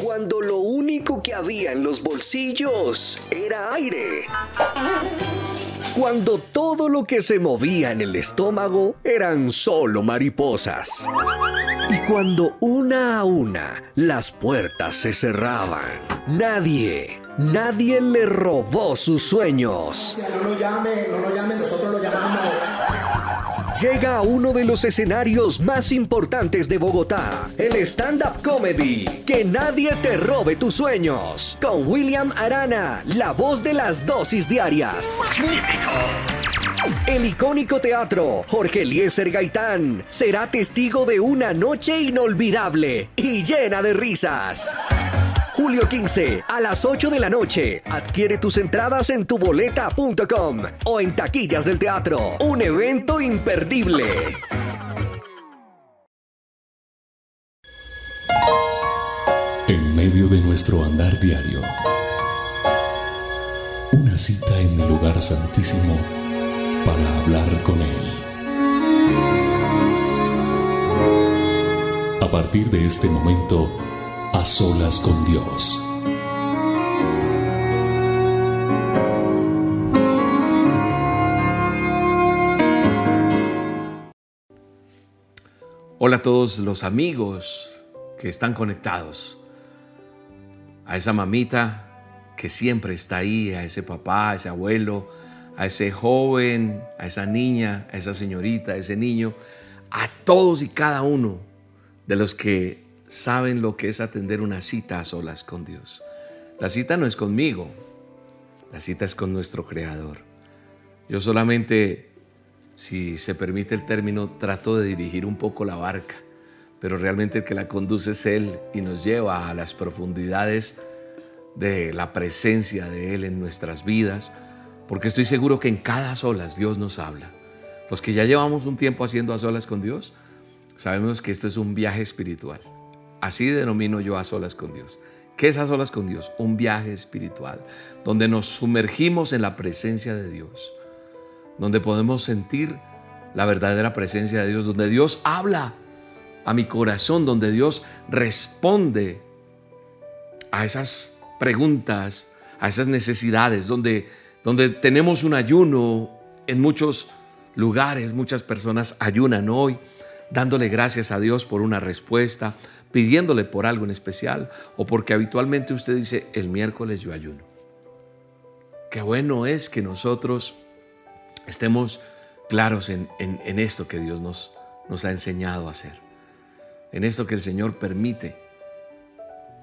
Cuando lo único que había en los bolsillos era aire. Cuando todo lo que se movía en el estómago eran solo mariposas. Y cuando una a una las puertas se cerraban, nadie, nadie le robó sus sueños. No lo llame, no lo llame, nosotros lo llamamos. Llega a uno de los escenarios más importantes de Bogotá, el stand-up comedy. Que nadie te robe tus sueños. Con William Arana, la voz de las dosis diarias. El icónico teatro, Jorge Eliezer Gaitán, será testigo de una noche inolvidable y llena de risas. Julio 15 a las 8 de la noche. Adquiere tus entradas en tuboleta.com o en taquillas del teatro. Un evento imperdible. En medio de nuestro andar diario, una cita en el lugar santísimo para hablar con Él. A partir de este momento, a solas con Dios. Hola a todos los amigos que están conectados. A esa mamita que siempre está ahí, a ese papá, a ese abuelo, a ese joven, a esa niña, a esa señorita, a ese niño, a todos y cada uno de los que saben lo que es atender una cita a solas con Dios. La cita no es conmigo, la cita es con nuestro Creador. Yo solamente, si se permite el término, trato de dirigir un poco la barca, pero realmente el que la conduce es Él y nos lleva a las profundidades de la presencia de Él en nuestras vidas, porque estoy seguro que en cada solas Dios nos habla. Los que ya llevamos un tiempo haciendo a solas con Dios, sabemos que esto es un viaje espiritual. Así denomino yo a solas con Dios. ¿Qué es a solas con Dios? Un viaje espiritual, donde nos sumergimos en la presencia de Dios, donde podemos sentir la verdadera presencia de Dios, donde Dios habla a mi corazón, donde Dios responde a esas preguntas, a esas necesidades, donde, donde tenemos un ayuno en muchos lugares, muchas personas ayunan hoy, dándole gracias a Dios por una respuesta, pidiéndole por algo en especial o porque habitualmente usted dice, el miércoles yo ayuno. Qué bueno es que nosotros estemos claros en, en, esto que Dios nos, nos ha enseñado a hacer, en esto que el Señor permite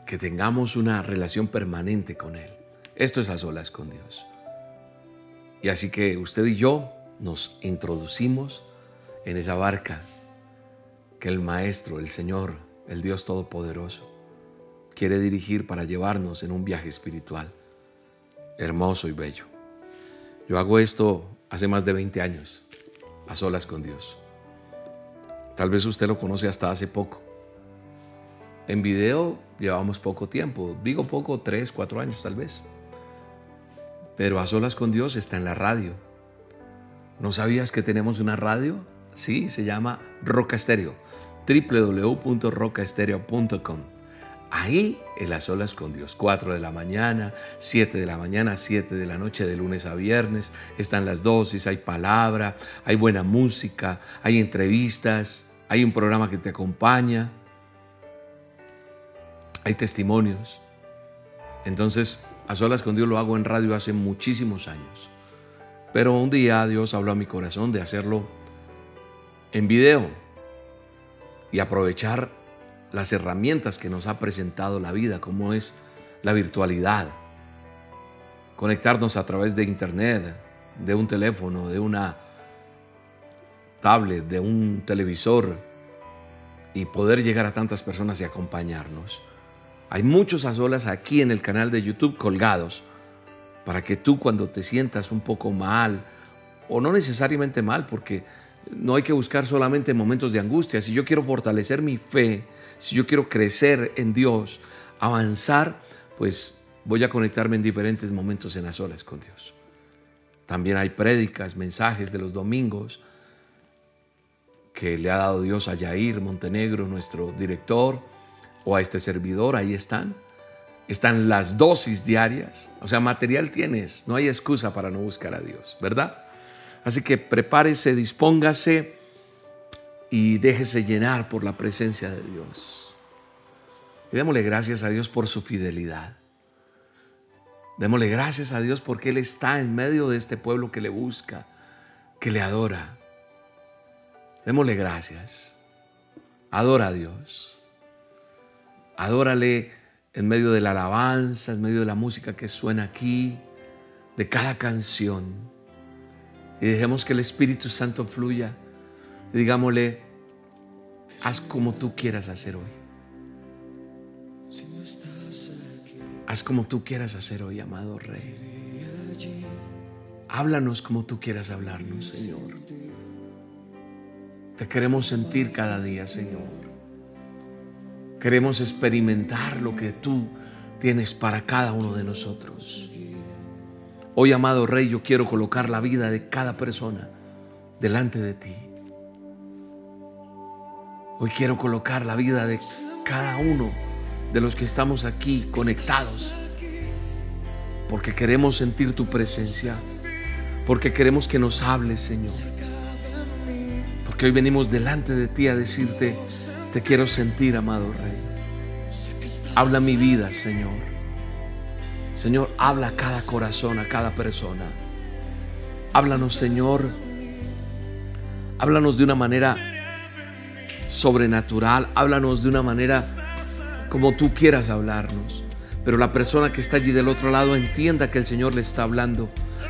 que tengamos una relación permanente con Él. Esto es a solas con Dios. Y así que usted y yo nos introducimos en esa barca que el Maestro, el Señor, el Dios Todopoderoso, quiere dirigir para llevarnos en un viaje espiritual hermoso y bello. Yo hago esto hace más de 20 años, a solas con Dios. Tal vez usted lo conoce hasta hace poco. En video llevamos poco tiempo, digo poco, tres, cuatro años tal vez. Pero a solas con Dios está en la radio. ¿No sabías que tenemos una radio? Sí, se llama Roca Estéreo www.rocaestereo.com. Ahí en las olas con Dios, 4 de la mañana, 7 de la mañana, 7 de la noche, de lunes a viernes, están las dosis, hay palabra, hay buena música, hay entrevistas, hay un programa que te acompaña, hay testimonios. Entonces, a solas con Dios lo hago en radio hace muchísimos años. Pero un día Dios habló a mi corazón de hacerlo en video y aprovechar las herramientas que nos ha presentado la vida, como es la virtualidad. Conectarnos a través de internet, de un teléfono, de una tablet, de un televisor y poder llegar a tantas personas y acompañarnos. Hay muchos a solas aquí en el canal de YouTube colgados para que tú cuando te sientas un poco mal, o no necesariamente mal, porque no hay que buscar solamente momentos de angustia. Si yo quiero fortalecer mi fe, si yo quiero crecer en Dios, avanzar, pues voy a conectarme en diferentes momentos en las olas con Dios. También hay prédicas, mensajes de los domingos que le ha dado Dios a Yair Montenegro, nuestro director, o a este servidor, ahí están. Están las dosis diarias. O sea, material tienes. No hay excusa para no buscar a Dios, ¿verdad? Así que prepárese, dispóngase y déjese llenar por la presencia de Dios. Y démosle gracias a Dios por su fidelidad. Démosle gracias a Dios porque Él está en medio de este pueblo que le busca, que le adora. Démosle gracias. Adora a Dios. Adórale en medio de la alabanza, en medio de la música que suena aquí, de cada canción. Y dejemos que el Espíritu Santo fluya. Y digámosle, haz como tú quieras hacer hoy. Haz como tú quieras hacer hoy, amado Rey. Háblanos como tú quieras hablarnos, Señor. Te queremos sentir cada día, Señor. Queremos experimentar lo que tú tienes para cada uno de nosotros. Hoy, amado Rey, yo quiero colocar la vida de cada persona delante de ti. Hoy quiero colocar la vida de cada uno de los que estamos aquí conectados, porque queremos sentir tu presencia, porque queremos que nos hables, Señor. Porque hoy venimos delante de ti a decirte, te quiero sentir, amado Rey. Habla mi vida, Señor. Señor, habla a cada corazón, a cada persona. Háblanos, Señor. Háblanos de una manera sobrenatural. Háblanos de una manera como tú quieras hablarnos. Pero la persona que está allí del otro lado entienda que el Señor le está hablando,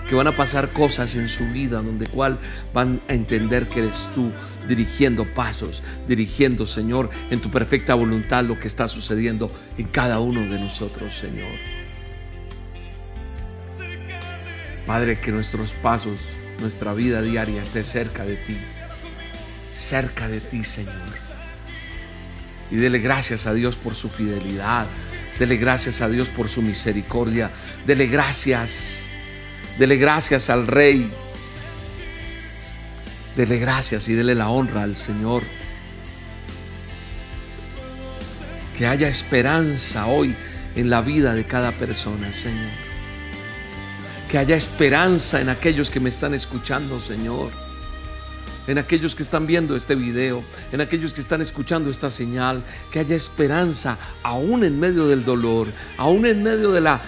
que van a pasar cosas en su vida donde cual van a entender que eres tú dirigiendo pasos, dirigiendo, Señor, en tu perfecta voluntad lo que está sucediendo en cada uno de nosotros, Señor. Padre, que nuestros pasos, nuestra vida diaria esté cerca de ti, cerca de ti, Señor y dele gracias a Dios por su fidelidad. Dele gracias a Dios por su misericordia. Dele gracias. Dele gracias al Rey. Dele gracias y dele la honra al Señor. Que haya esperanza hoy en la vida de cada persona, Señor. Que haya esperanza en aquellos que me están escuchando, Señor en aquellos que están viendo este video, en aquellos que están escuchando esta señal, que haya esperanza aún en medio del dolor, aún en medio de la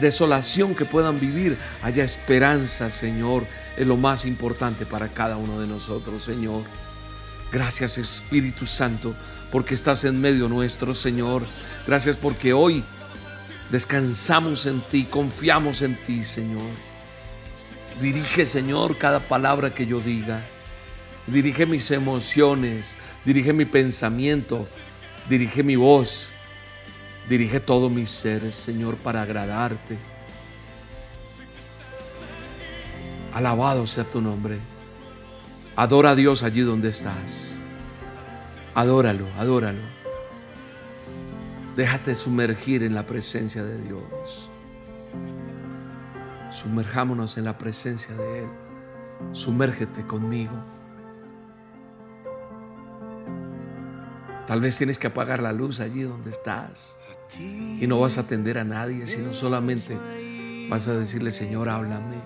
desolación que puedan vivir, haya esperanza, Señor, es lo más importante para cada uno de nosotros, Señor. Gracias Espíritu Santo, porque estás en medio nuestro, Señor. Gracias porque hoy descansamos en ti, confiamos en ti, Señor. Dirige, Señor, cada palabra que yo diga dirige mis emociones, dirige mi pensamiento, dirige mi voz, dirige todo mi ser, Señor, para agradarte. Alabado sea tu nombre. Adora a Dios allí donde estás. Adóralo, adóralo. Déjate sumergir en la presencia de Dios. Sumerjámonos en la presencia de Él. Sumérgete conmigo. Tal vez tienes que apagar la luz allí donde estás. Y no vas a atender a nadie, sino solamente vas a decirle, Señor, háblame.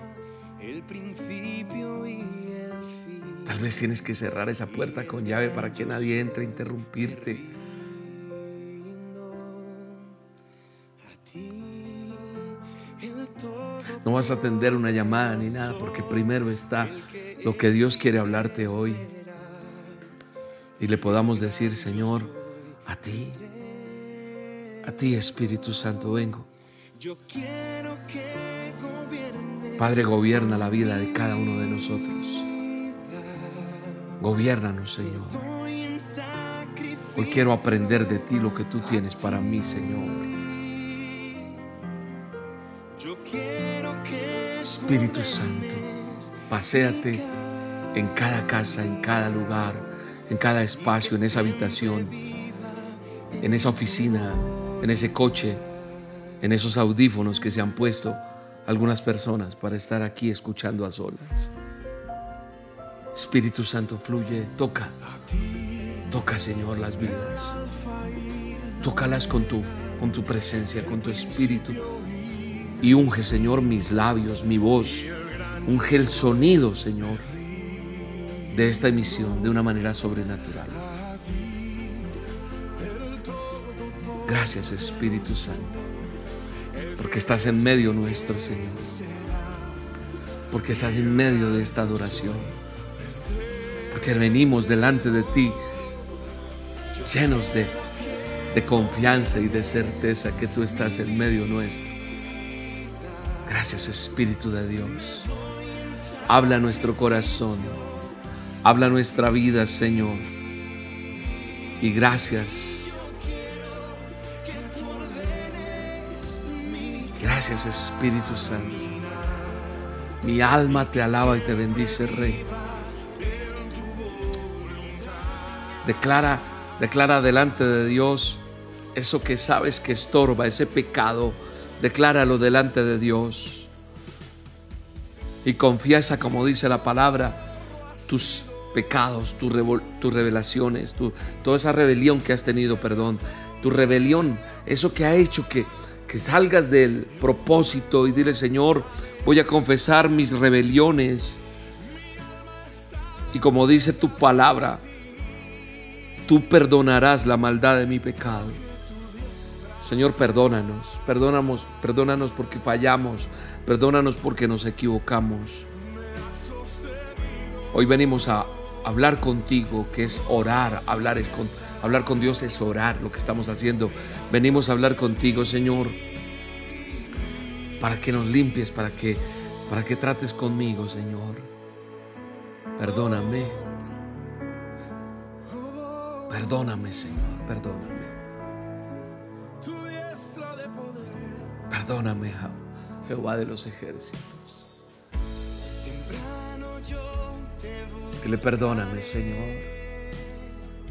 Tal vez tienes que cerrar esa puerta con llave para que nadie entre a interrumpirte. No vas a atender una llamada ni nada, porque primero está lo que Dios quiere hablarte hoy y le podamos decir, Señor, a ti, a ti Espíritu Santo vengo. Padre, gobierna la vida de cada uno de nosotros. Gobiernanos, Señor. Hoy quiero aprender de ti lo que tú tienes para mí, Señor. Espíritu Santo, paséate en cada casa, en cada lugar en cada espacio, en esa habitación, en esa oficina, en ese coche, en esos audífonos que se han puesto algunas personas para estar aquí escuchando a solas. Espíritu Santo fluye, toca, toca Señor las vidas. tócalas con tu, con tu presencia, con tu espíritu. Y unge, Señor, mis labios, mi voz. Unge el sonido, Señor, de esta emisión de una manera sobrenatural. Gracias, Espíritu Santo, porque estás en medio nuestro, Señor. Porque estás en medio de esta adoración. Porque venimos delante de ti llenos de, de confianza y de certeza que tú estás en medio nuestro. Gracias Espíritu de Dios. Habla nuestro corazón. Habla nuestra vida, Señor. Y gracias. Gracias Espíritu Santo. Mi alma te alaba y te bendice, Rey. Declara, declara delante de Dios eso que sabes que estorba, ese pecado. Decláralo delante de Dios. Y confiesa, como dice la palabra, tus pecados, tus revelaciones, tu, toda esa rebelión que has tenido, perdón, tu rebelión, eso que ha hecho que, que salgas del propósito y dile, Señor, voy a confesar mis rebeliones. Y como dice tu palabra, tú perdonarás la maldad de mi pecado. Señor, perdónanos, perdónanos, perdónanos porque fallamos, perdónanos porque nos equivocamos. Hoy venimos a hablar contigo, que es orar, hablar es con hablar con Dios es orar, lo que estamos haciendo. Venimos a hablar contigo, Señor para que nos limpies, para que, para que trates conmigo, Señor. Perdóname. Perdóname, Señor, perdóname. Perdóname, Jehová de los ejércitos. Dile, perdóname, Señor.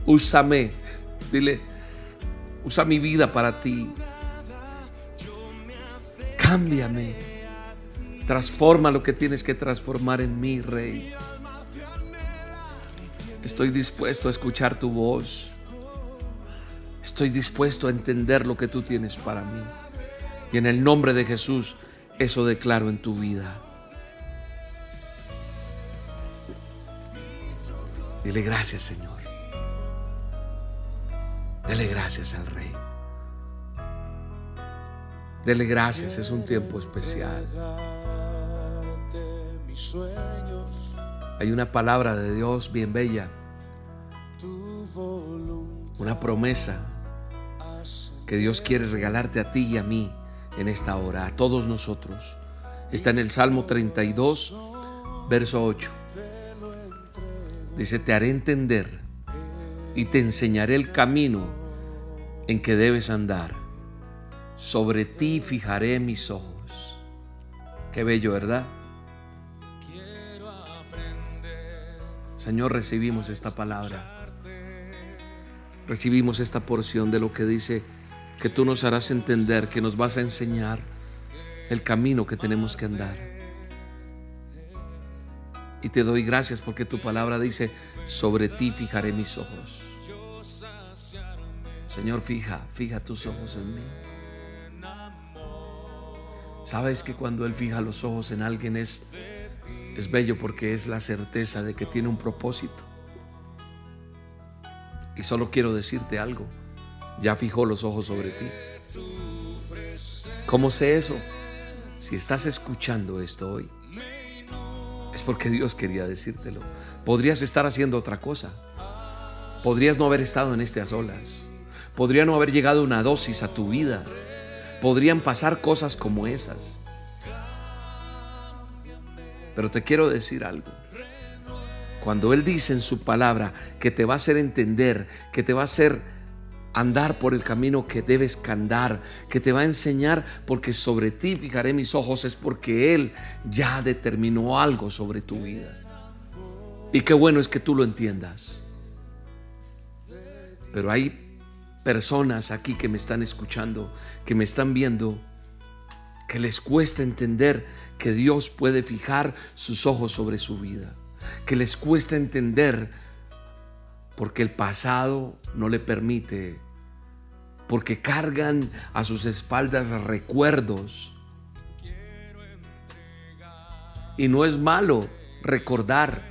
Úsame. Dile, usa mi vida para ti. Cámbiame. Transforma lo que tienes que transformar en mí, Rey. Estoy dispuesto a escuchar tu voz. Estoy dispuesto a entender lo que tú tienes para mí. Y en el nombre de Jesús, eso declaro en tu vida. Dile gracias, Señor. Dele gracias al Rey. Dele gracias, es un tiempo especial. Hay una palabra de Dios bien bella, una promesa que Dios quiere regalarte a ti y a mí en esta hora, a todos nosotros. Está en el Salmo 32, verso 8. Dice, te haré entender y te enseñaré el camino en que debes andar sobre ti fijaré mis ojos. Qué bello, ¿verdad? Señor, recibimos esta palabra. Recibimos esta porción de lo que dice que tú nos harás entender, que nos vas a enseñar el camino que tenemos que andar. Y te doy gracias porque tu palabra dice, sobre ti fijaré mis ojos. Señor, fija, fija tus ojos en mí. Sabes que cuando Él fija los ojos en alguien es, es bello porque es la certeza de que tiene un propósito. Y solo quiero decirte algo. Ya fijó los ojos sobre ti. ¿Cómo sé eso? Si estás escuchando esto hoy, es porque Dios quería decírtelo. Podrías estar haciendo otra cosa. Podrías no haber estado en este a solas. Podría no haber llegado una dosis a tu vida podrían pasar cosas como esas. Pero te quiero decir algo. Cuando Él dice en su palabra que te va a hacer entender, que te va a hacer andar por el camino que debes andar, que te va a enseñar, porque sobre ti fijaré mis ojos, es porque Él ya determinó algo sobre tu vida. Y qué bueno es que tú lo entiendas. Pero hay personas aquí que me están escuchando, que me están viendo, que les cuesta entender que Dios puede fijar sus ojos sobre su vida, que les cuesta entender porque el pasado no le permite porque cargan a sus espaldas recuerdos. Y no es malo recordar,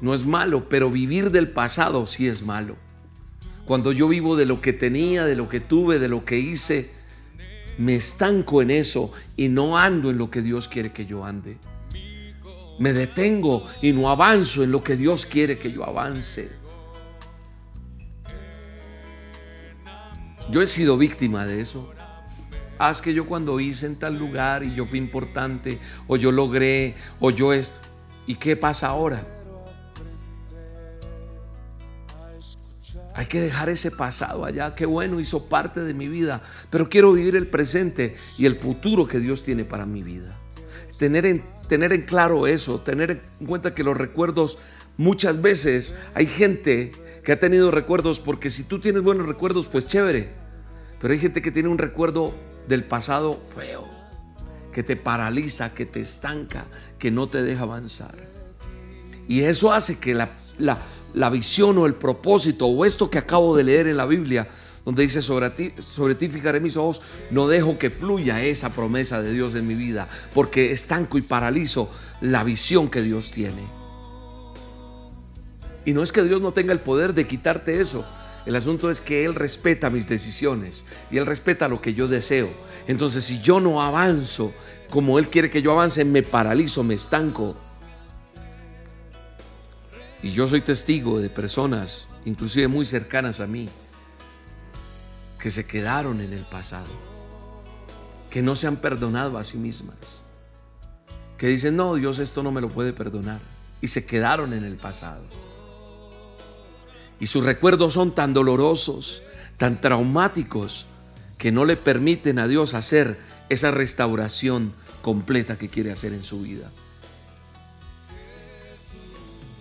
no es malo, pero vivir del pasado sí es malo. Cuando yo vivo de lo que tenía, de lo que tuve, de lo que hice, me estanco en eso y no ando en lo que Dios quiere que yo ande. Me detengo y no avanzo en lo que Dios quiere que yo avance. Yo he sido víctima de eso. Haz que yo cuando hice en tal lugar y yo fui importante, o yo logré, o yo esto. ¿Y qué pasa ahora? Hay que dejar ese pasado allá. Qué bueno, hizo parte de mi vida. Pero quiero vivir el presente y el futuro que Dios tiene para mi vida. Tener en, tener en claro eso, tener en cuenta que los recuerdos, muchas veces hay gente que ha tenido recuerdos, porque si tú tienes buenos recuerdos, pues chévere. Pero hay gente que tiene un recuerdo del pasado feo, que te paraliza, que te estanca, que no te deja avanzar. Y eso hace que la, la la visión o el propósito o esto que acabo de leer en la Biblia, donde dice sobre ti, sobre ti fijaré mis ojos, no dejo que fluya esa promesa de Dios en mi vida, porque estanco y paralizo la visión que Dios tiene. Y no es que Dios no tenga el poder de quitarte eso. El asunto es que Él respeta mis decisiones y Él respeta lo que yo deseo. Entonces, si yo no avanzo como Él quiere que yo avance, me paralizo, me estanco y yo soy testigo de personas, inclusive muy cercanas a mí, que se quedaron en el pasado, que no se han perdonado a sí mismas, que dicen, no, Dios esto no me lo puede perdonar, y se quedaron en el pasado. Y sus recuerdos son tan dolorosos, tan traumáticos, que no le permiten a Dios hacer esa restauración completa que quiere hacer en su vida.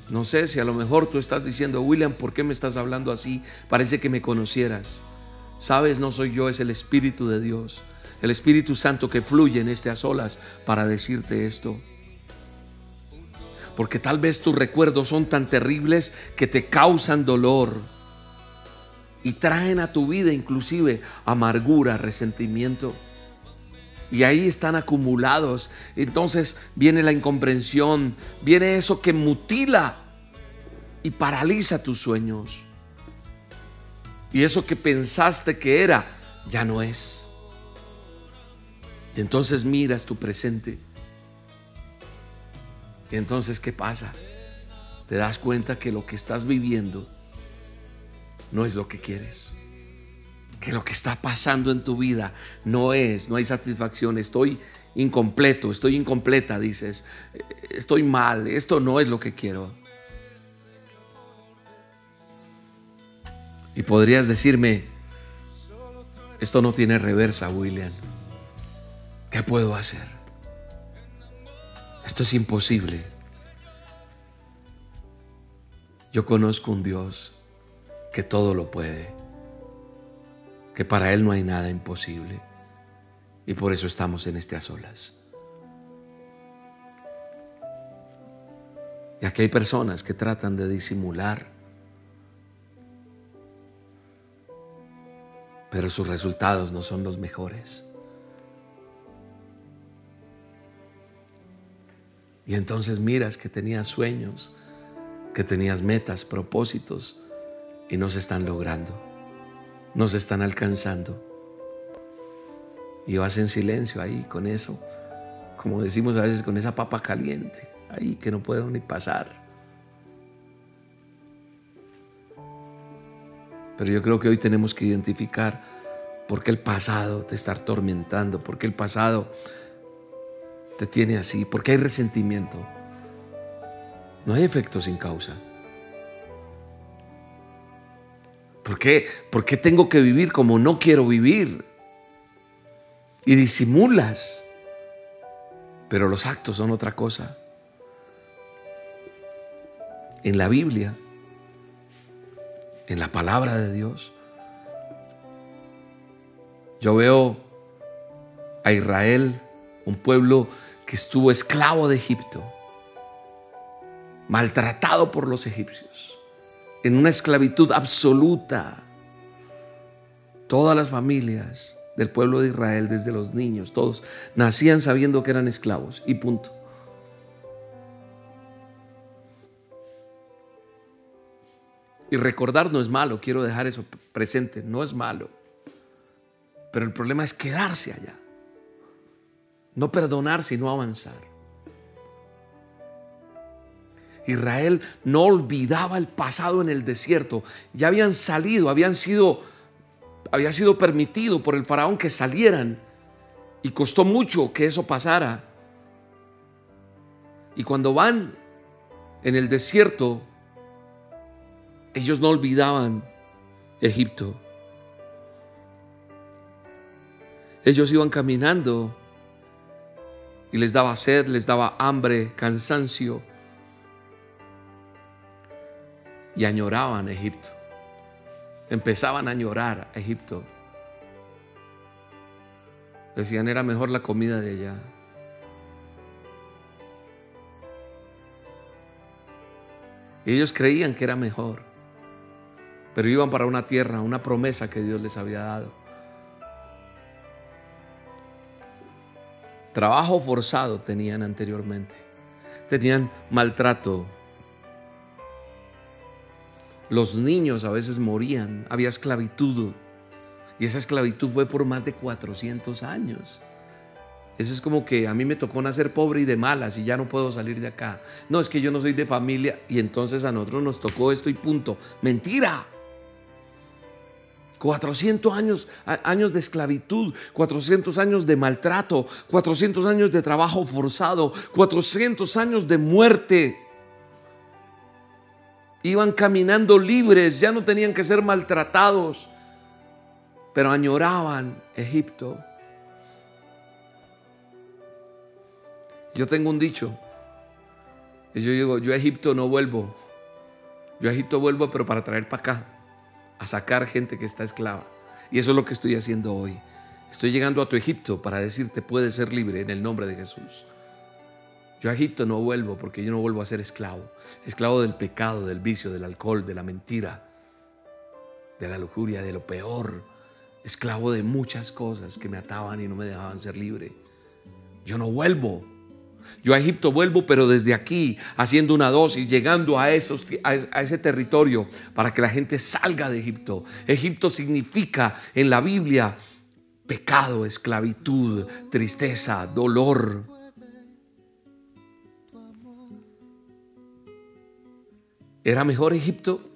No sé si a lo mejor tú estás diciendo, William, ¿por qué me estás hablando así? Parece que me conocieras. Sabes, no soy yo, es el Espíritu de Dios, el Espíritu Santo que fluye en este a solas para decirte esto. Porque tal vez tus recuerdos son tan terribles que te causan dolor y traen a tu vida inclusive amargura, resentimiento. Y ahí están acumulados. Entonces viene la incomprensión, viene eso que mutila y paraliza tus sueños. Y eso que pensaste que era, ya no es. Y entonces miras tu presente. Entonces, ¿qué pasa? Te das cuenta que lo que estás viviendo no es lo que quieres. Que lo que está pasando en tu vida no es, no hay satisfacción. Estoy incompleto, estoy incompleta, dices. Estoy mal, esto no es lo que quiero. Y podrías decirme, esto no tiene reversa, William. ¿Qué puedo hacer? Esto es imposible. Yo conozco un Dios que todo lo puede, que para Él no hay nada imposible. Y por eso estamos en a solas. Y aquí hay personas que tratan de disimular pero sus resultados no son los mejores. Y entonces miras que tenías sueños, que tenías metas, propósitos, y no se están logrando, no se están alcanzando. Y vas en silencio ahí con eso, como decimos a veces, con esa papa caliente, ahí que no puedo ni pasar. Pero yo creo que hoy tenemos que identificar por qué el pasado te está atormentando, por qué el pasado te tiene así, por qué hay resentimiento. No hay efecto sin causa. ¿Por qué? ¿Por qué tengo que vivir como no quiero vivir? Y disimulas. Pero los actos son otra cosa. En la Biblia en la palabra de Dios. Yo veo a Israel, un pueblo que estuvo esclavo de Egipto, maltratado por los egipcios, en una esclavitud absoluta, Todas las familias del pueblo de Israel, desde los niños, todos nacían sabiendo que eran esclavos y punto. Y recordar no es malo, quiero dejar eso presente, no es malo. Pero el problema es quedarse allá. No perdonar, sino avanzar. Israel no olvidaba el pasado en el desierto. Ya habían salido, habían sido, había sido permitido por el faraón que salieran. Y costó mucho que eso pasara. Y cuando van en el desierto, ellos no olvidaban Egipto. Ellos iban caminando y les daba sed, les daba hambre, cansancio. Y añoraban Egipto. Empezaban a añorar a Egipto. Decían era mejor la comida de allá. Y ellos creían que era mejor pero iban para una tierra, una promesa que Dios les había dado. Trabajo forzado tenían anteriormente. Tenían maltrato. Los niños a veces morían. Había esclavitud. Y esa esclavitud fue por más de 400 años. Eso es como que a mí me tocó nacer pobre y de malas y ya no puedo salir de acá. No, es que yo no soy de familia y entonces a nosotros nos tocó esto y punto. Mentira. 400 años, años de esclavitud, 400 años de maltrato, 400 años de trabajo forzado, 400 años de muerte. Iban caminando libres, ya no tenían que ser maltratados, pero añoraban Egipto. Yo tengo un dicho, y yo digo, yo a Egipto no vuelvo, yo a Egipto vuelvo pero para traer para acá a sacar gente que está esclava. Y eso es lo que estoy haciendo hoy. Estoy llegando a tu Egipto para decirte puedes ser libre en el nombre de Jesús. Yo a Egipto no vuelvo porque yo no vuelvo a ser esclavo. Esclavo del pecado, del vicio, del alcohol, de la mentira, de la lujuria, de lo peor. Esclavo de muchas cosas que me ataban y no me dejaban ser libre. Yo no vuelvo yo a Egipto vuelvo, pero desde aquí, haciendo una dosis, llegando a, esos, a ese territorio para que la gente salga de Egipto. Egipto significa en la Biblia pecado, esclavitud, tristeza, dolor. ¿Era mejor Egipto?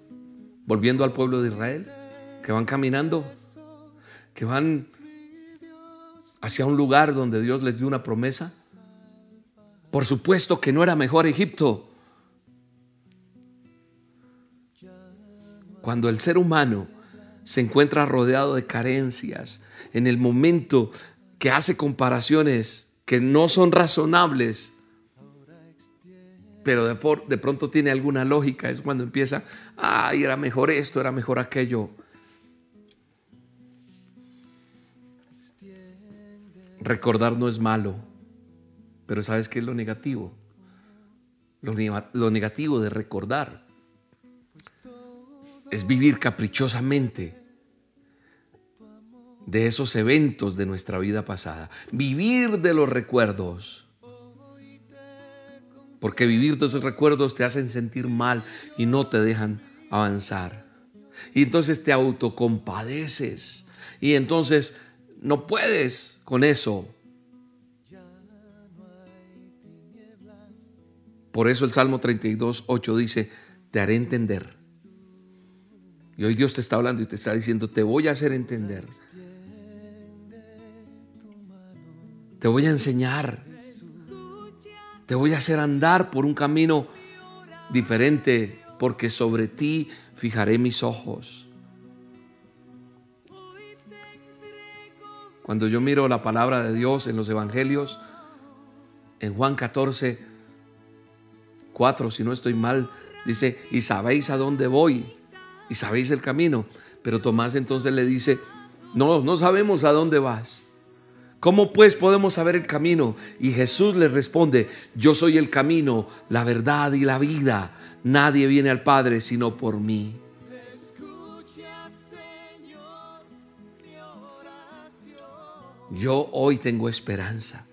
Volviendo al pueblo de Israel, que van caminando, que van hacia un lugar donde Dios les dio una promesa. Por supuesto que no era mejor Egipto. Cuando el ser humano se encuentra rodeado de carencias, en el momento que hace comparaciones que no son razonables, pero de, pronto tiene alguna lógica, es cuando empieza, ay, era mejor esto, era mejor aquello. Recordar no es malo. Pero ¿sabes qué es lo negativo? Lo, negativo de recordar es vivir caprichosamente de esos eventos de nuestra vida pasada. Vivir de los recuerdos. Porque vivir de esos recuerdos te hacen sentir mal y no te dejan avanzar. Y entonces te autocompadeces. Y entonces no puedes con eso. Por eso el Salmo 32, 8 dice, te haré entender. Y hoy Dios te está hablando y te está diciendo, te voy a hacer entender. Te voy a enseñar. Te voy a hacer andar por un camino diferente, porque sobre ti fijaré mis ojos. Cuando yo miro la palabra de Dios en los evangelios, en Juan 14, 4, si no estoy mal, dice, y sabéis a dónde voy, y sabéis el camino. Pero Tomás entonces le dice, no, no sabemos a dónde vas. ¿Cómo pues podemos saber el camino? Y Jesús le responde, yo soy el camino, la verdad y la vida. Nadie viene al Padre sino por mí. Yo hoy tengo esperanza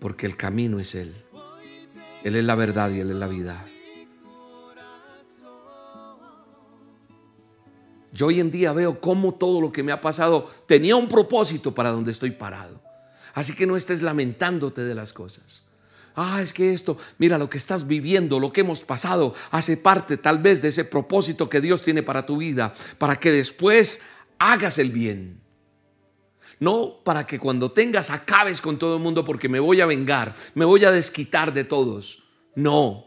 porque el camino es Él. Él es la verdad y Él es la vida. Yo hoy en día veo cómo todo lo que me ha pasado tenía un propósito para donde estoy parado. Así que no estés lamentándote de las cosas. Ah, es que esto, mira, lo que estás viviendo, lo que hemos pasado, hace parte tal vez de ese propósito que Dios tiene para tu vida, para que después hagas el bien. No para que cuando tengas acabes con todo el mundo porque me voy a vengar, me voy a desquitar de todos. No.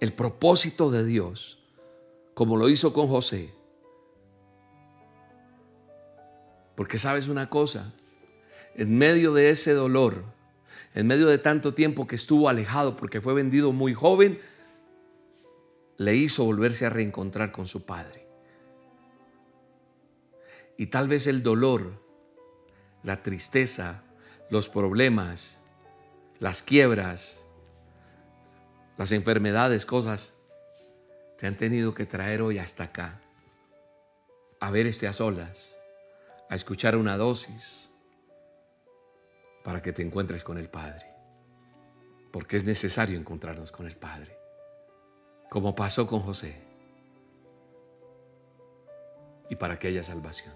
El propósito de Dios, como lo hizo con José. Porque sabes una cosa, en medio de ese dolor, en medio de tanto tiempo que estuvo alejado porque fue vendido muy joven, le hizo volverse a reencontrar con su padre. Y tal vez el dolor, la tristeza, los problemas, las quiebras, las enfermedades, cosas, te han tenido que traer hoy hasta acá, a ver este a solas, a escuchar una dosis, para que te encuentres con el Padre. Porque es necesario encontrarnos con el Padre. Como pasó con José. Y para que haya salvación.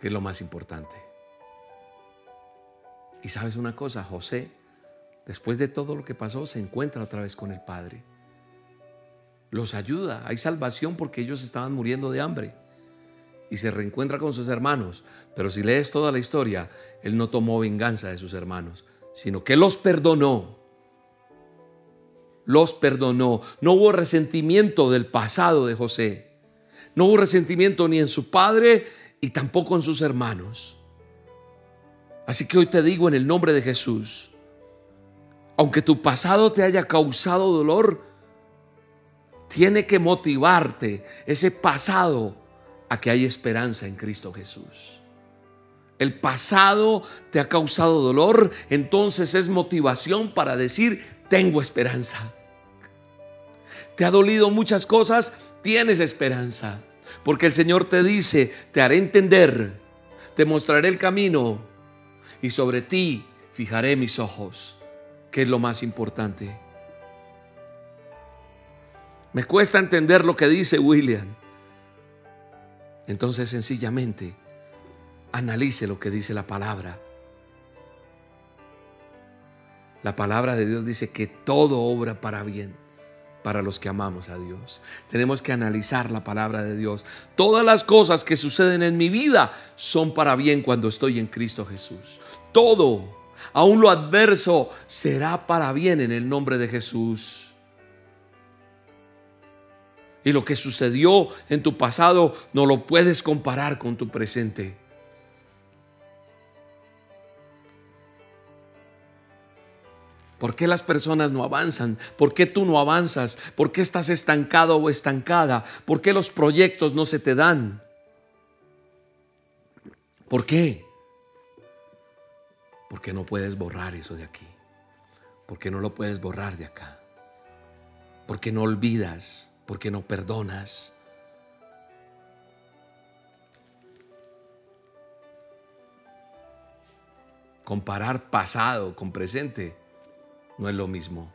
Que es lo más importante. Y sabes una cosa, José, después de todo lo que pasó, se encuentra otra vez con el Padre. Los ayuda. Hay salvación porque ellos estaban muriendo de hambre y se reencuentra con sus hermanos. Pero si lees toda la historia, él no tomó venganza de sus hermanos, sino que los perdonó. Los perdonó. No hubo resentimiento del pasado de José. No hubo resentimiento ni en su padre y tampoco en sus hermanos. Así que hoy te digo en el nombre de Jesús, aunque tu pasado te haya causado dolor, tiene que motivarte ese pasado a que hay esperanza en Cristo Jesús. El pasado te ha causado dolor, entonces es motivación para decir, tengo esperanza. Te ha dolido muchas cosas, tienes esperanza. Porque el Señor te dice, te haré entender, te mostraré el camino y sobre ti fijaré mis ojos, que es lo más importante. Me cuesta entender lo que dice William. Entonces sencillamente analice lo que dice la palabra. La palabra de Dios dice que todo obra para bien para los que amamos a Dios. Tenemos que analizar la palabra de Dios. Todas las cosas que suceden en mi vida son para bien cuando estoy en Cristo Jesús. Todo, aun lo adverso, será para bien en el nombre de Jesús. Y lo que sucedió en tu pasado no lo puedes comparar con tu presente. ¿Por qué las personas no avanzan? ¿Por qué tú no avanzas? ¿Por qué estás estancado o estancada? ¿Por qué los proyectos no se te dan? ¿Por qué? Porque no puedes borrar eso de aquí. Porque no lo puedes borrar de acá. Porque no olvidas porque no perdonas. Comparar pasado con presente no es lo mismo.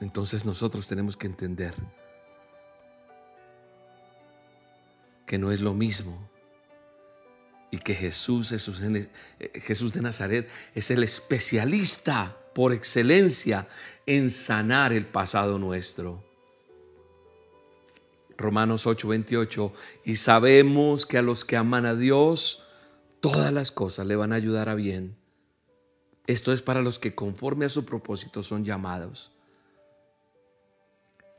Entonces nosotros tenemos que entender que no es lo mismo y que Jesús, Jesús, Jesús de Nazaret es el especialista por excelencia en sanar el pasado nuestro. Romanos 8:28, y sabemos que a los que aman a Dios, todas las cosas le van a ayudar a bien. Esto es para los que conforme a su propósito son llamados.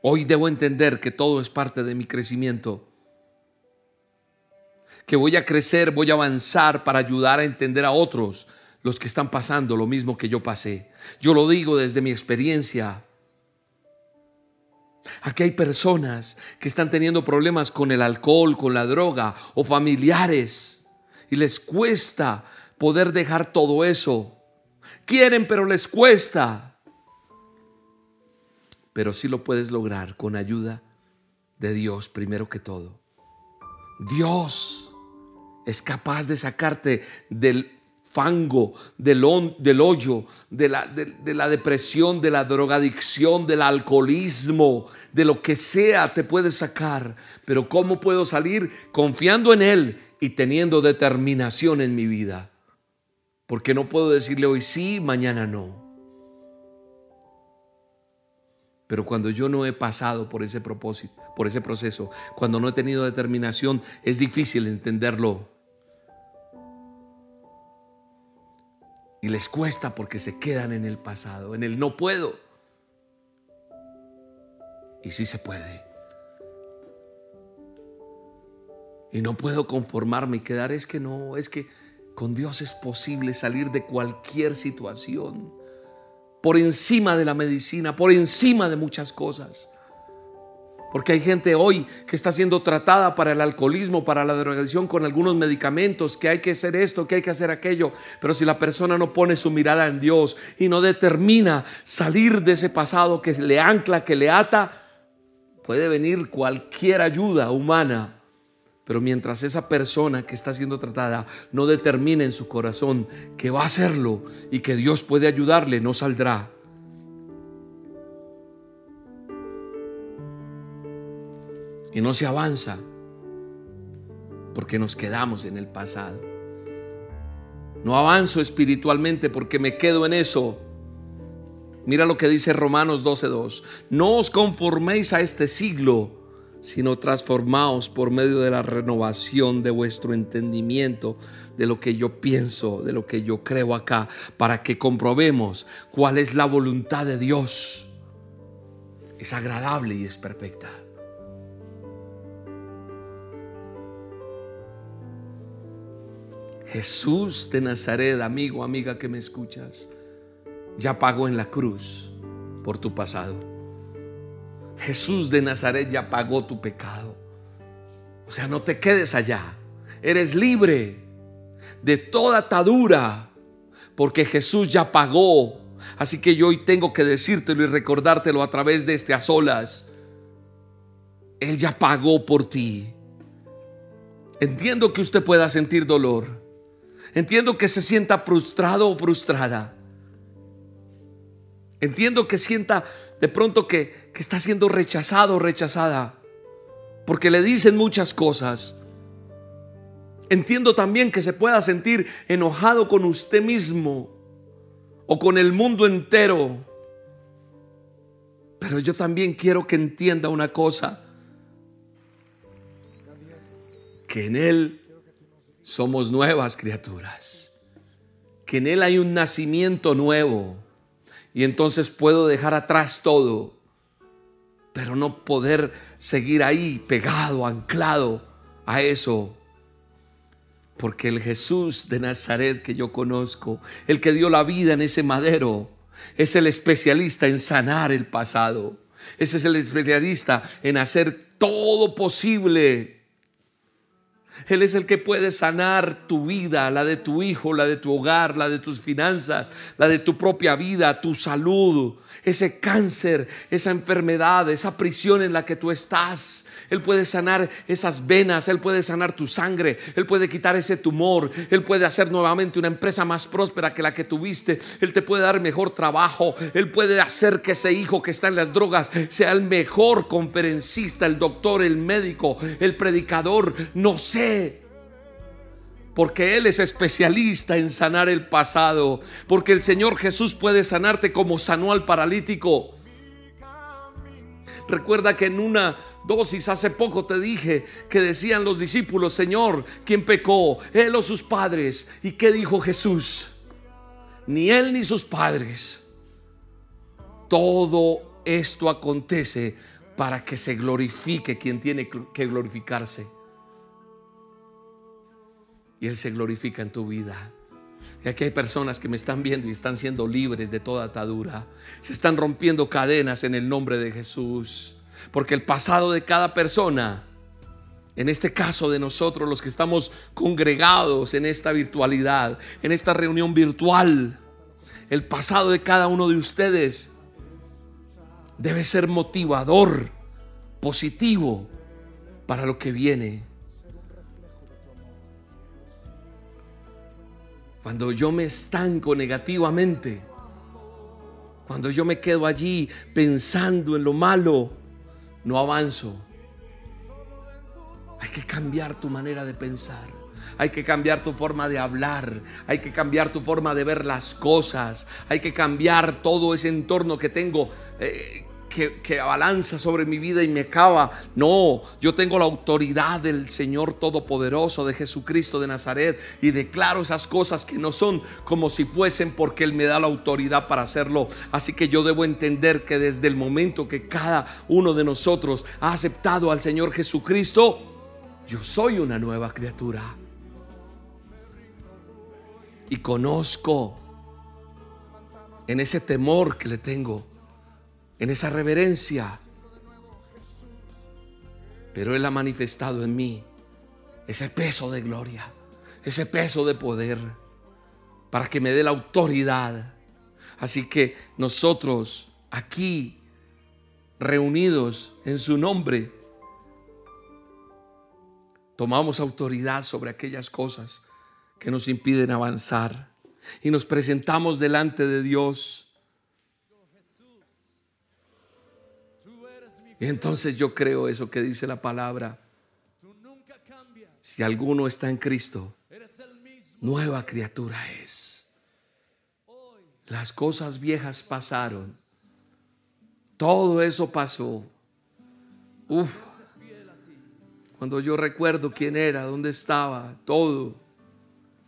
Hoy debo entender que todo es parte de mi crecimiento, que voy a crecer, voy a avanzar para ayudar a entender a otros los que están pasando lo mismo que yo pasé. Yo lo digo desde mi experiencia. Aquí hay personas que están teniendo problemas con el alcohol, con la droga o familiares y les cuesta poder dejar todo eso. Quieren, pero les cuesta. Pero sí lo puedes lograr con ayuda de Dios primero que todo. Dios es capaz de sacarte del fango, del, hoyo, de la, de la depresión, de la drogadicción, del alcoholismo, de lo que sea te puede sacar. Pero ¿cómo puedo salir? Confiando en Él y teniendo determinación en mi vida. Porque no puedo decirle hoy sí, mañana no. Pero cuando yo no he pasado por ese propósito, por ese proceso, cuando no he tenido determinación, es difícil entenderlo. Y les cuesta porque se quedan en el pasado, en el no puedo. Y sí se puede. Y no puedo conformarme y quedar, es que no, es que con Dios es posible salir de cualquier situación por encima de la medicina, por encima de muchas cosas. Porque hay gente hoy que está siendo tratada para el alcoholismo, para la drogadicción con algunos medicamentos, que hay que hacer esto, que hay que hacer aquello. Pero si la persona no pone su mirada en Dios y no determina salir de ese pasado que le ancla, que le ata, puede venir cualquier ayuda humana pero mientras esa persona que está siendo tratada no determine en su corazón que va a hacerlo y que Dios puede ayudarle, no saldrá. Y no se avanza porque nos quedamos en el pasado. No avanzo espiritualmente porque me quedo en eso. Mira lo que dice Romanos 12:2. No os conforméis a este siglo sino transformaos por medio de la renovación de vuestro entendimiento, de lo que yo pienso, de lo que yo creo acá, para que comprobemos cuál es la voluntad de Dios. Es agradable y es perfecta. Jesús de Nazaret, amigo, amiga que me escuchas, ya pagó en la cruz por tu pasado. Jesús de Nazaret ya pagó tu pecado. O sea, no te quedes allá. Eres libre de toda atadura porque Jesús ya pagó. Así que yo hoy tengo que decírtelo y recordártelo a través de este a solas. Él ya pagó por ti. Entiendo que usted pueda sentir dolor. Entiendo que se sienta frustrado o frustrada. Entiendo que sienta de pronto que, está siendo rechazado o rechazada, porque le dicen muchas cosas. Entiendo también que se pueda sentir enojado con usted mismo o con el mundo entero. Pero yo también quiero que entienda una cosa, que en Él somos nuevas criaturas, que en Él hay un nacimiento nuevo y entonces puedo dejar atrás todo, pero no poder seguir ahí pegado, anclado a eso. Porque el Jesús de Nazaret que yo conozco, el que dio la vida en ese madero, es el especialista en sanar el pasado. Ese es el especialista en hacer todo posible él es el que puede sanar tu vida, la de tu hijo, la de tu hogar, la de tus finanzas, la de tu propia vida, tu salud, ese cáncer, esa enfermedad, esa prisión en la que tú estás. Él puede sanar esas venas, Él puede sanar tu sangre, Él puede quitar ese tumor, Él puede hacer nuevamente una empresa más próspera que la que tuviste, Él te puede dar mejor trabajo, Él puede hacer que ese hijo que está en las drogas sea el mejor conferencista, el doctor, el médico, el predicador, no sé porque Él es especialista en sanar el pasado, porque el Señor Jesús puede sanarte como sanó al paralítico. Recuerda que en una dosis hace poco te dije que decían los discípulos, Señor, ¿quién pecó? ¿Él o sus padres? ¿Y qué dijo Jesús? Ni él ni sus padres. Todo esto acontece para que se glorifique quien tiene que glorificarse. Y Él se glorifica en tu vida. Y aquí hay personas que me están viendo y están siendo libres de toda atadura. Se están rompiendo cadenas en el nombre de Jesús. Porque el pasado de cada persona, en este caso de nosotros los que estamos congregados en esta virtualidad, en esta reunión virtual, el pasado de cada uno de ustedes debe ser motivador, positivo para lo que viene. Cuando yo me estanco negativamente, cuando yo me quedo allí pensando en lo malo, no avanzo. Hay que cambiar tu manera de pensar. Hay que cambiar tu forma de hablar. Hay que cambiar tu forma de ver las cosas. Hay que cambiar todo ese entorno que tengo. Eh, que, que, balanza sobre mi vida y me acaba. No, yo tengo la autoridad del Señor Todopoderoso, de Jesucristo de Nazaret, y declaro esas cosas que no son como si fuesen porque Él me da la autoridad para hacerlo. Así que yo debo entender que desde el momento que cada uno de nosotros ha aceptado al Señor Jesucristo, yo soy una nueva criatura. Y conozco en ese temor que le tengo, en esa reverencia. Pero Él ha manifestado en mí ese peso de gloria, ese peso de poder, para que me dé la autoridad. Así que nosotros aquí, reunidos en su nombre, tomamos autoridad sobre aquellas cosas que nos impiden avanzar y nos presentamos delante de Dios. Entonces yo creo eso que dice la palabra. Si alguno está en Cristo, nueva criatura es. Las cosas viejas pasaron. Todo eso pasó. Uf, cuando yo recuerdo quién era, dónde estaba, todo,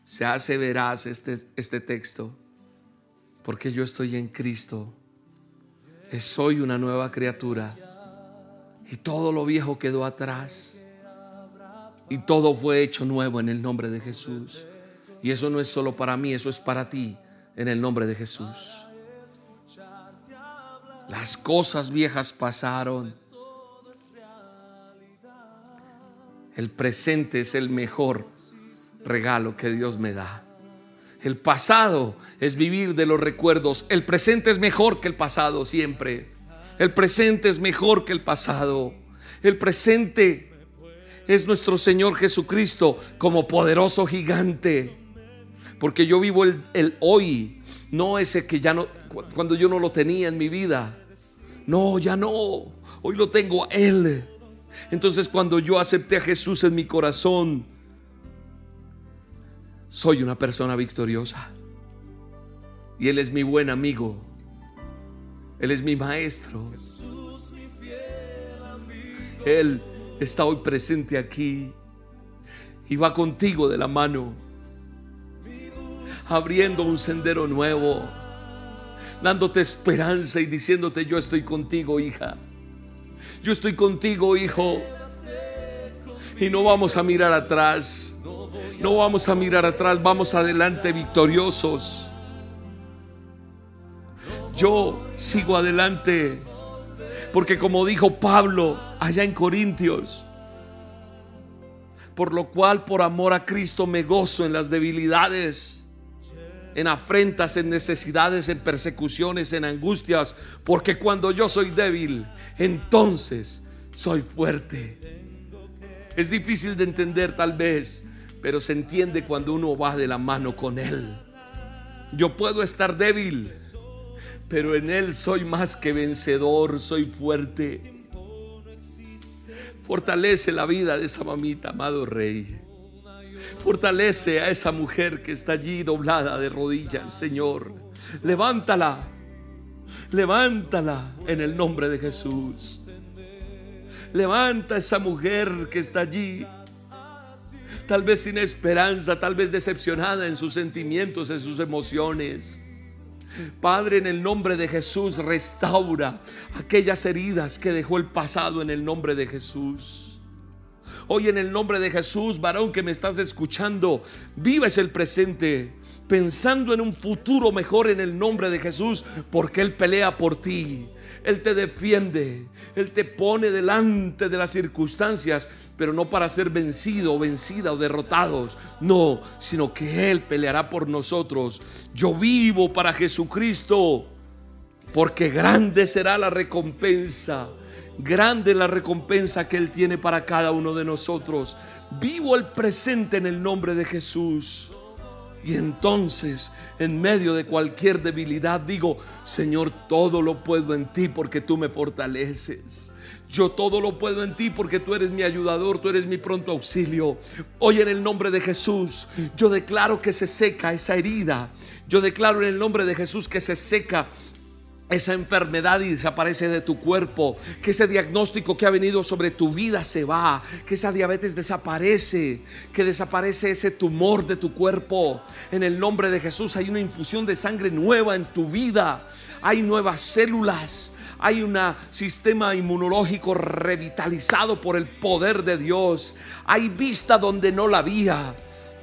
se hace veraz este, este texto. Porque yo estoy en Cristo. Soy una nueva criatura. Y todo lo viejo quedó atrás. Y todo fue hecho nuevo en el nombre de Jesús. Y eso no es solo para mí, eso es para ti en el nombre de Jesús. Las cosas viejas pasaron El presente es el mejor regalo que Dios me da. El pasado es vivir de los recuerdos. El presente es mejor que el pasado siempre. El presente es mejor que el pasado. El presente es nuestro Señor Jesucristo como poderoso gigante. Porque yo vivo el, el hoy, no ese que ya no, cuando yo no lo tenía en mi vida. No, ya no. Hoy lo tengo Él. Entonces cuando yo acepté a Jesús en mi corazón, soy una persona victoriosa. Y Él es mi buen amigo. Él es mi maestro. Él está hoy presente aquí y va contigo de la mano, abriendo un sendero nuevo, dándote esperanza y diciéndote yo estoy contigo, hija. Yo estoy contigo, hijo. Y no vamos a mirar atrás. No vamos a mirar atrás, vamos adelante victoriosos. Yo sigo adelante. Porque como dijo Pablo allá en Corintios, por lo cual por amor a Cristo me gozo en las debilidades en afrentas, en necesidades, en persecuciones, en angustias, porque cuando yo soy débil, entonces soy fuerte. Es difícil de entender tal vez, pero se entiende cuando uno va de la mano con Él. Yo puedo estar débil, pero en Él soy más que vencedor, soy fuerte. Fortalece la vida de esa mamita, amado Rey. Fortalece a esa mujer que está allí doblada de rodillas, Señor. Levántala. Levántala en el nombre de Jesús. Levanta a esa mujer que está allí. Tal vez sin esperanza, tal vez decepcionada en sus sentimientos, en sus emociones. Padre, en el nombre de Jesús, restaura aquellas heridas que dejó el pasado en el nombre de Jesús. Hoy en el nombre de Jesús, varón que me estás escuchando, vives el presente pensando en un futuro mejor en el nombre de Jesús, porque Él pelea por ti. Él te defiende, Él te pone delante de las circunstancias, pero no para ser vencido vencida o derrotados, no, sino que Él peleará por nosotros. Yo vivo para Jesucristo, porque grande será la recompensa Grande la recompensa que Él tiene para cada uno de nosotros. Vivo el presente en el nombre de Jesús. Y entonces, en medio de cualquier debilidad, digo, Señor, todo lo puedo en ti porque tú me fortaleces. Yo todo lo puedo en ti porque tú eres mi ayudador, tú eres mi pronto auxilio. Hoy en el nombre de Jesús, yo declaro que se seca esa herida. Yo declaro en el nombre de Jesús que se seca esa enfermedad y desaparece de tu cuerpo, que ese diagnóstico que ha venido sobre tu vida se va, que esa diabetes desaparece, que desaparece ese tumor de tu cuerpo. En el nombre de Jesús hay una infusión de sangre nueva en tu vida, hay nuevas células, hay un sistema inmunológico revitalizado por el poder de Dios, hay vista donde no la había.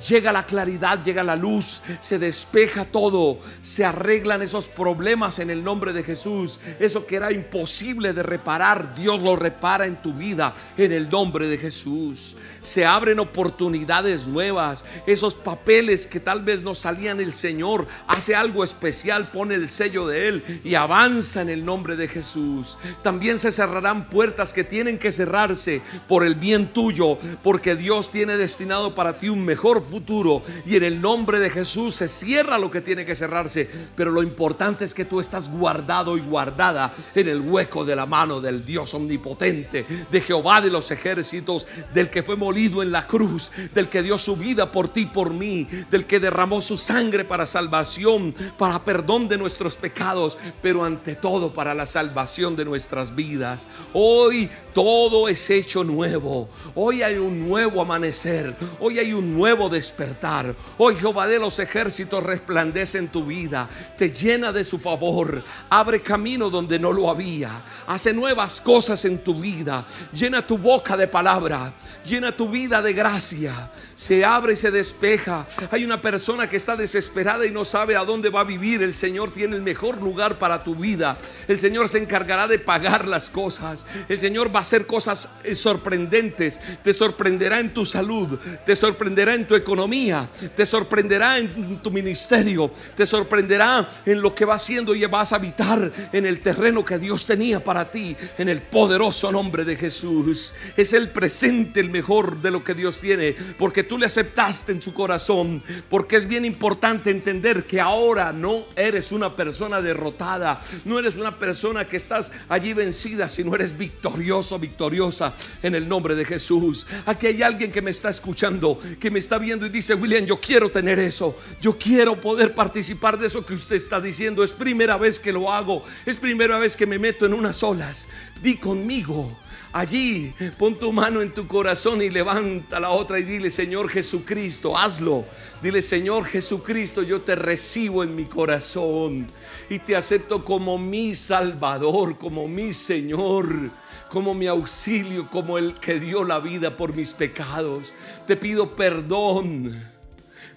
Llega la claridad, llega la luz, se despeja todo, se arreglan esos problemas en el nombre de Jesús. Eso que era imposible de reparar, Dios lo repara en tu vida en el nombre de Jesús. Se abren oportunidades nuevas, esos papeles que tal vez no salían el Señor, hace algo especial, pone el sello de Él y avanza en el nombre de Jesús. También se cerrarán puertas que tienen que cerrarse por el bien tuyo, porque Dios tiene destinado para ti un mejor futuro y en el nombre de Jesús se cierra lo que tiene que cerrarse. Pero lo importante es que tú estás guardado y guardada en el hueco de la mano del Dios omnipotente, de Jehová de los ejércitos, del que fue molido en la cruz, del que dio su vida por ti, por mí, del que derramó su sangre para salvación, para perdón de nuestros pecados, pero ante todo para la salvación de nuestras vidas. Hoy todo es hecho nuevo. Hoy hay un nuevo amanecer. Hoy hay un nuevo despertar. Hoy Jehová de los ejércitos resplandece en tu vida, te llena de su favor, abre camino donde no lo había, hace nuevas cosas en tu vida, llena tu boca de palabra, llena tu vida de gracia, se abre y se despeja. Hay una persona que está desesperada y no sabe a dónde va a vivir. El Señor tiene el mejor lugar para tu vida. El Señor se encargará de pagar las cosas. El Señor va a hacer cosas eh, sorprendentes. Te sorprenderá en tu salud, te sorprenderá en tu economía te sorprenderá en tu ministerio, te sorprenderá en lo que va haciendo y vas a habitar en el terreno que Dios tenía para ti, en el poderoso nombre de Jesús. Es el presente el mejor de lo que Dios tiene, porque tú le aceptaste en su corazón, porque es bien importante entender que ahora no eres una persona derrotada, no eres una persona que estás allí vencida, sino eres victorioso, victoriosa en el nombre de Jesús. Aquí hay alguien que me está escuchando, que me está viendo y dice, William, yo quiero tener eso, yo quiero poder participar de eso que usted está diciendo, es primera vez que lo hago, es primera vez que me meto en unas olas, di conmigo. Allí pon tu mano en tu corazón y levanta la otra y dile, Señor Jesucristo, hazlo. Dile, Señor Jesucristo, yo te recibo en mi corazón y te acepto como mi Salvador, como mi Señor, como mi auxilio, como el que dio la vida por mis pecados. Te pido perdón.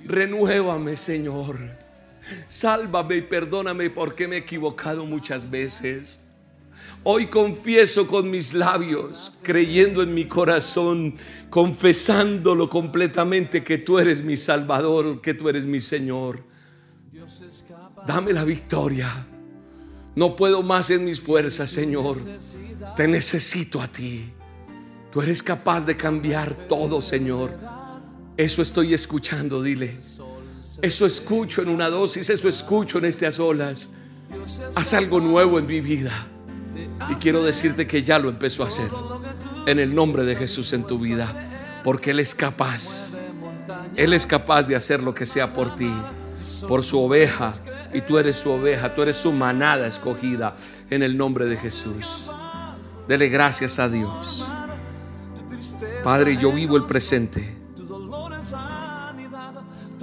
Renuévame, Señor. Sálvame y perdóname porque me he equivocado muchas veces. Hoy confieso con mis labios, creyendo en mi corazón, confesándolo completamente que tú eres mi Salvador, que tú eres mi Señor. Dame la victoria. No puedo más en mis fuerzas, Señor. Te necesito a ti. Tú eres capaz de cambiar todo, Señor. Eso estoy escuchando, dile. Eso escucho en una dosis, eso escucho en estas olas. Haz algo nuevo en mi vida. Y quiero decirte que ya lo empezó a hacer. En el nombre de Jesús en tu vida. Porque Él es capaz. Él es capaz de hacer lo que sea por ti. Por su oveja. Y tú eres su oveja. Tú eres su manada escogida. En el nombre de Jesús. Dele gracias a Dios. Padre, yo vivo el presente.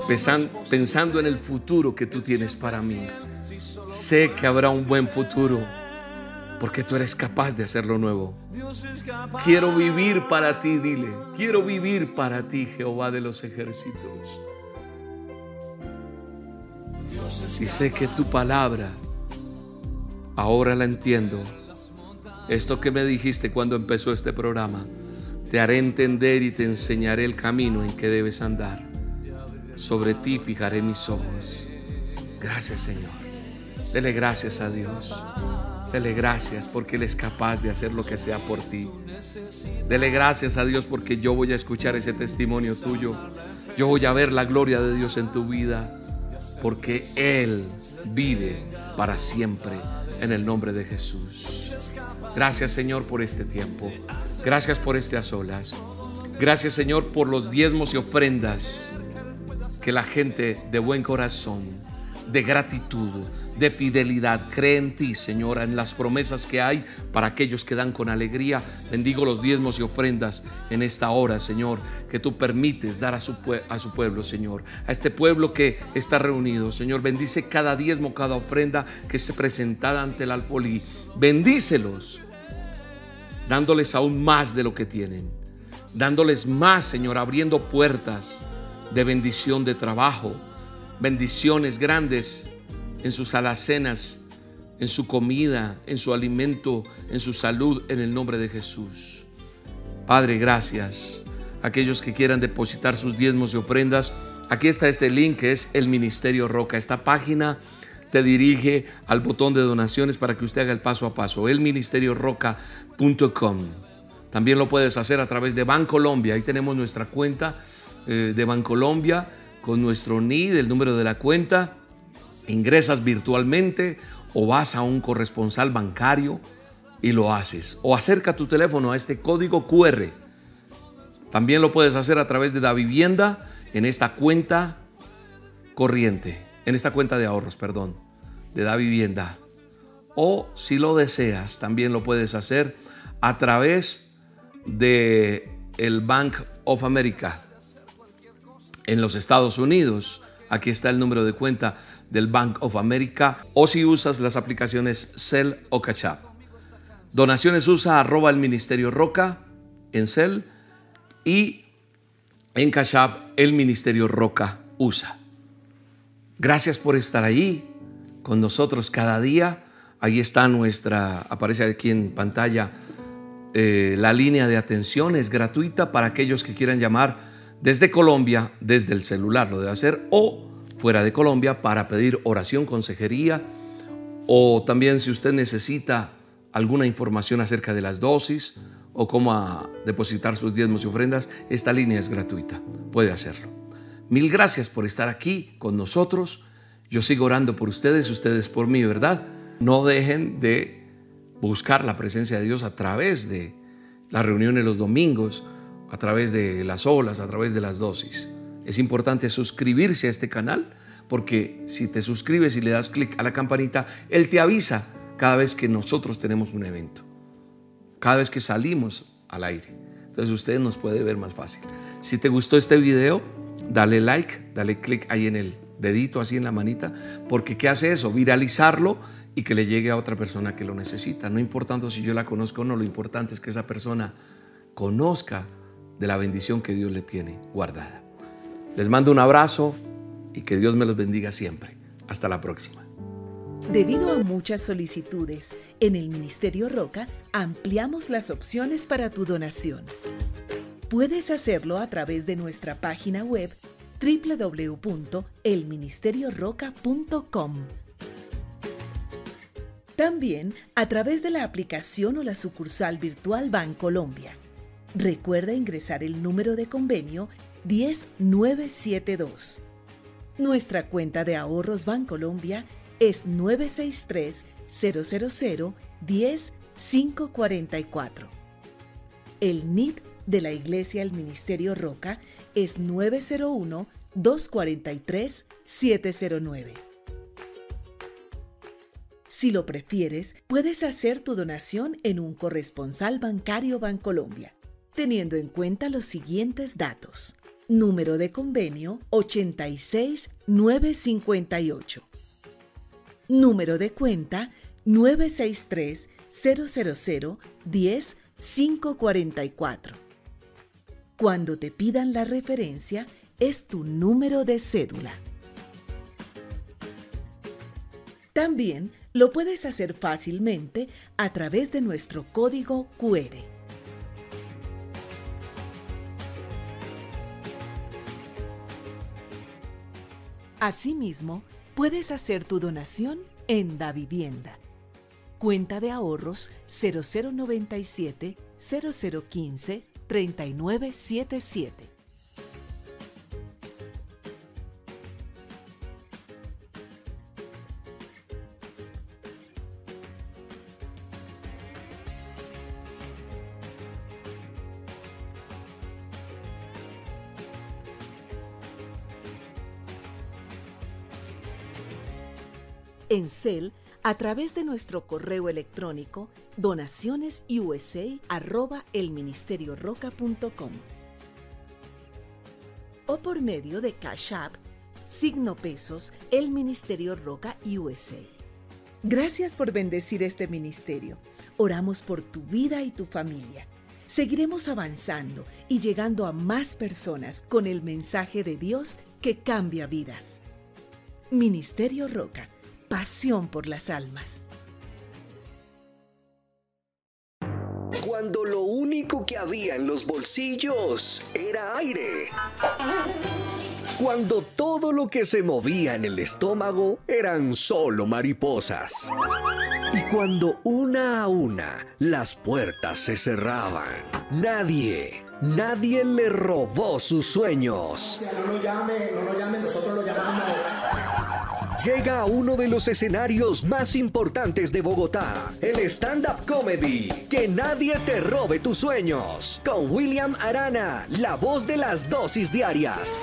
Pensando en el futuro que tú tienes para mí. Sé que habrá un buen futuro porque tú eres capaz de hacerlo nuevo. Quiero vivir para ti, dile. Quiero vivir para ti, Jehová de los ejércitos. Y sé que tu palabra, ahora la entiendo. Esto que me dijiste cuando empezó este programa te haré entender y te enseñaré el camino en que debes andar. Sobre ti fijaré mis ojos. Gracias Señor. Dele gracias a Dios. Dele gracias porque Él es capaz de hacer lo que sea por ti. Dele gracias a Dios porque yo voy a escuchar ese testimonio tuyo. Yo voy a ver la gloria de Dios en tu vida porque Él vive para siempre en el nombre de Jesús. Gracias Señor por este tiempo. Gracias por este a. Gracias Señor por los diezmos y ofrendas que la gente de buen corazón, de gratitud, de fidelidad cree en ti, Señor, en las promesas que hay para aquellos que dan con alegría. Bendigo los diezmos y ofrendas en esta hora, Señor, que tú permites dar a su, a su pueblo, Señor, a este pueblo que está reunido, Señor. Bendice cada diezmo, cada ofrenda que se presentada ante el alfolí. Bendícelos, dándoles aún más de lo que tienen, dándoles más, Señor, abriendo puertas de bendición de trabajo, bendiciones grandes en sus alacenas, en su comida, en su alimento, en su salud, en el nombre de Jesús. Padre, gracias. Aquellos que quieran depositar sus diezmos y ofrendas, aquí está este link que es el Ministerio Roca. Esta página te dirige al botón de donaciones para que usted haga el paso a paso, elministerioroca.com. También lo puedes hacer a través de Bancolombia. Ahí tenemos nuestra cuenta eh, de Bancolombia con nuestro NID, el número de la cuenta. Ingresas virtualmente o vas a un corresponsal bancario y lo haces. O acerca tu teléfono a este código QR. También lo puedes hacer a través de la vivienda en esta cuenta corriente, en esta cuenta de ahorros, perdón, de da vivienda. O si lo deseas, también lo puedes hacer a través de el Bank of America en los Estados Unidos. Aquí está el número de cuenta del Bank of America o si usas las aplicaciones Cell o Cash Donaciones usa arroba el Ministerio Roca en Cell y en Cash el Ministerio Roca usa. Gracias por estar ahí con nosotros cada día. Ahí está nuestra, aparece aquí en pantalla eh, la línea de atención, es gratuita para aquellos que quieran llamar desde Colombia, desde el celular lo debe hacer, o fuera de Colombia para pedir oración, consejería, o también si usted necesita alguna información acerca de las dosis o cómo depositar sus diezmos y ofrendas, esta línea es gratuita, puede hacerlo. Mil gracias por estar aquí con nosotros. Yo sigo orando por ustedes, ustedes por mí, ¿verdad? No dejen de buscar la presencia de Dios a través de las reuniones los domingos, a través de las olas, a través de las dosis. Es importante suscribirse a este canal porque si te suscribes y le das clic a la campanita, Él te avisa cada vez que nosotros tenemos un evento, cada vez que salimos al aire. Entonces usted nos puede ver más fácil. Si te gustó este video, dale like, dale clic ahí en el dedito, así en la manita, porque ¿qué hace eso? Viralizarlo y que le llegue a otra persona que lo necesita. No importando si yo la conozco o no, lo importante es que esa persona conozca de la bendición que Dios le tiene guardada. Les mando un abrazo y que Dios me los bendiga siempre. Hasta la próxima. Debido a muchas solicitudes, en el Ministerio Roca ampliamos las opciones para tu donación. Puedes hacerlo a través de nuestra página web www.elministerioroca.com. También a través de la aplicación o la sucursal virtual Bancolombia. Recuerda ingresar el número de convenio 10972. Nuestra cuenta de ahorros Bancolombia es 963 000 10 544. El NID de la Iglesia del Ministerio Roca es 901 243 709. Si lo prefieres, puedes hacer tu donación en un corresponsal bancario Bancolombia teniendo en cuenta los siguientes datos. Número de convenio 86958. Número de cuenta 963 000 10 544. Cuando te pidan la referencia, es tu número de cédula. También lo puedes hacer fácilmente a través de nuestro código QR. Asimismo, puedes hacer tu donación en Da Vivienda. Cuenta de ahorros 0097 0015 3977. En CEL a través de nuestro correo electrónico donacionesusa@elministerioroca.com o por medio de Cash App, signo pesos, el Ministerio Roca USA. Gracias por bendecir este ministerio. Oramos por tu vida y tu familia. Seguiremos avanzando y llegando a más personas con el mensaje de Dios que cambia vidas. Ministerio Roca, pasión por las almas. Cuando lo único que había en los bolsillos era aire. Cuando todo lo que se movía en el estómago eran solo mariposas. Y cuando una a una las puertas se cerraban, nadie, nadie le robó sus sueños. No lo llame, no lo llame, nosotros lo llamamos. Llega a uno de los escenarios más importantes de Bogotá, el stand-up comedy. Que nadie te robe tus sueños. Con William Arana, la voz de las dosis diarias.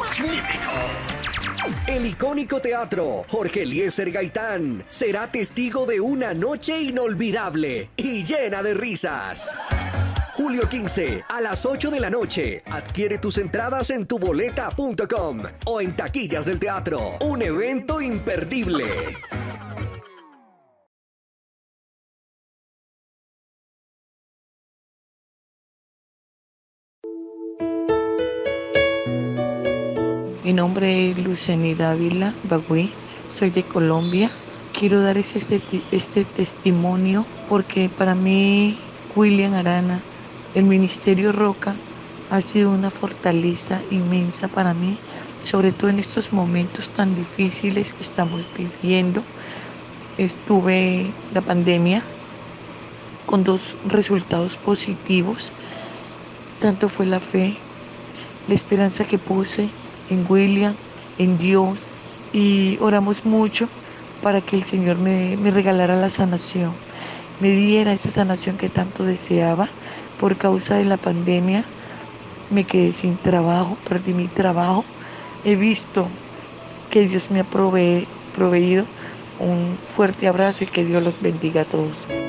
El icónico teatro, Jorge Eliezer Gaitán, será testigo de una noche inolvidable y llena de risas. Julio 15, a las 8 de la noche. Adquiere tus entradas en tuboleta.com o en taquillas del teatro. Un evento imperdible. Mi nombre es Luceni Dávila Bagüí, soy de Colombia. Quiero dar este, este testimonio porque para mí William Arana el Ministerio Roca ha sido una fortaleza inmensa para mí, sobre todo en estos momentos tan difíciles que estamos viviendo. Estuve la pandemia con dos resultados positivos. Tanto fue la fe, la esperanza que puse en William, en Dios, y oramos mucho para que el Señor me, me regalara la sanación, me diera esa sanación que tanto deseaba por causa de la pandemia me quedé sin trabajo, perdí mi trabajo. He visto que Dios me ha proveído un fuerte abrazo y que Dios los bendiga a todos.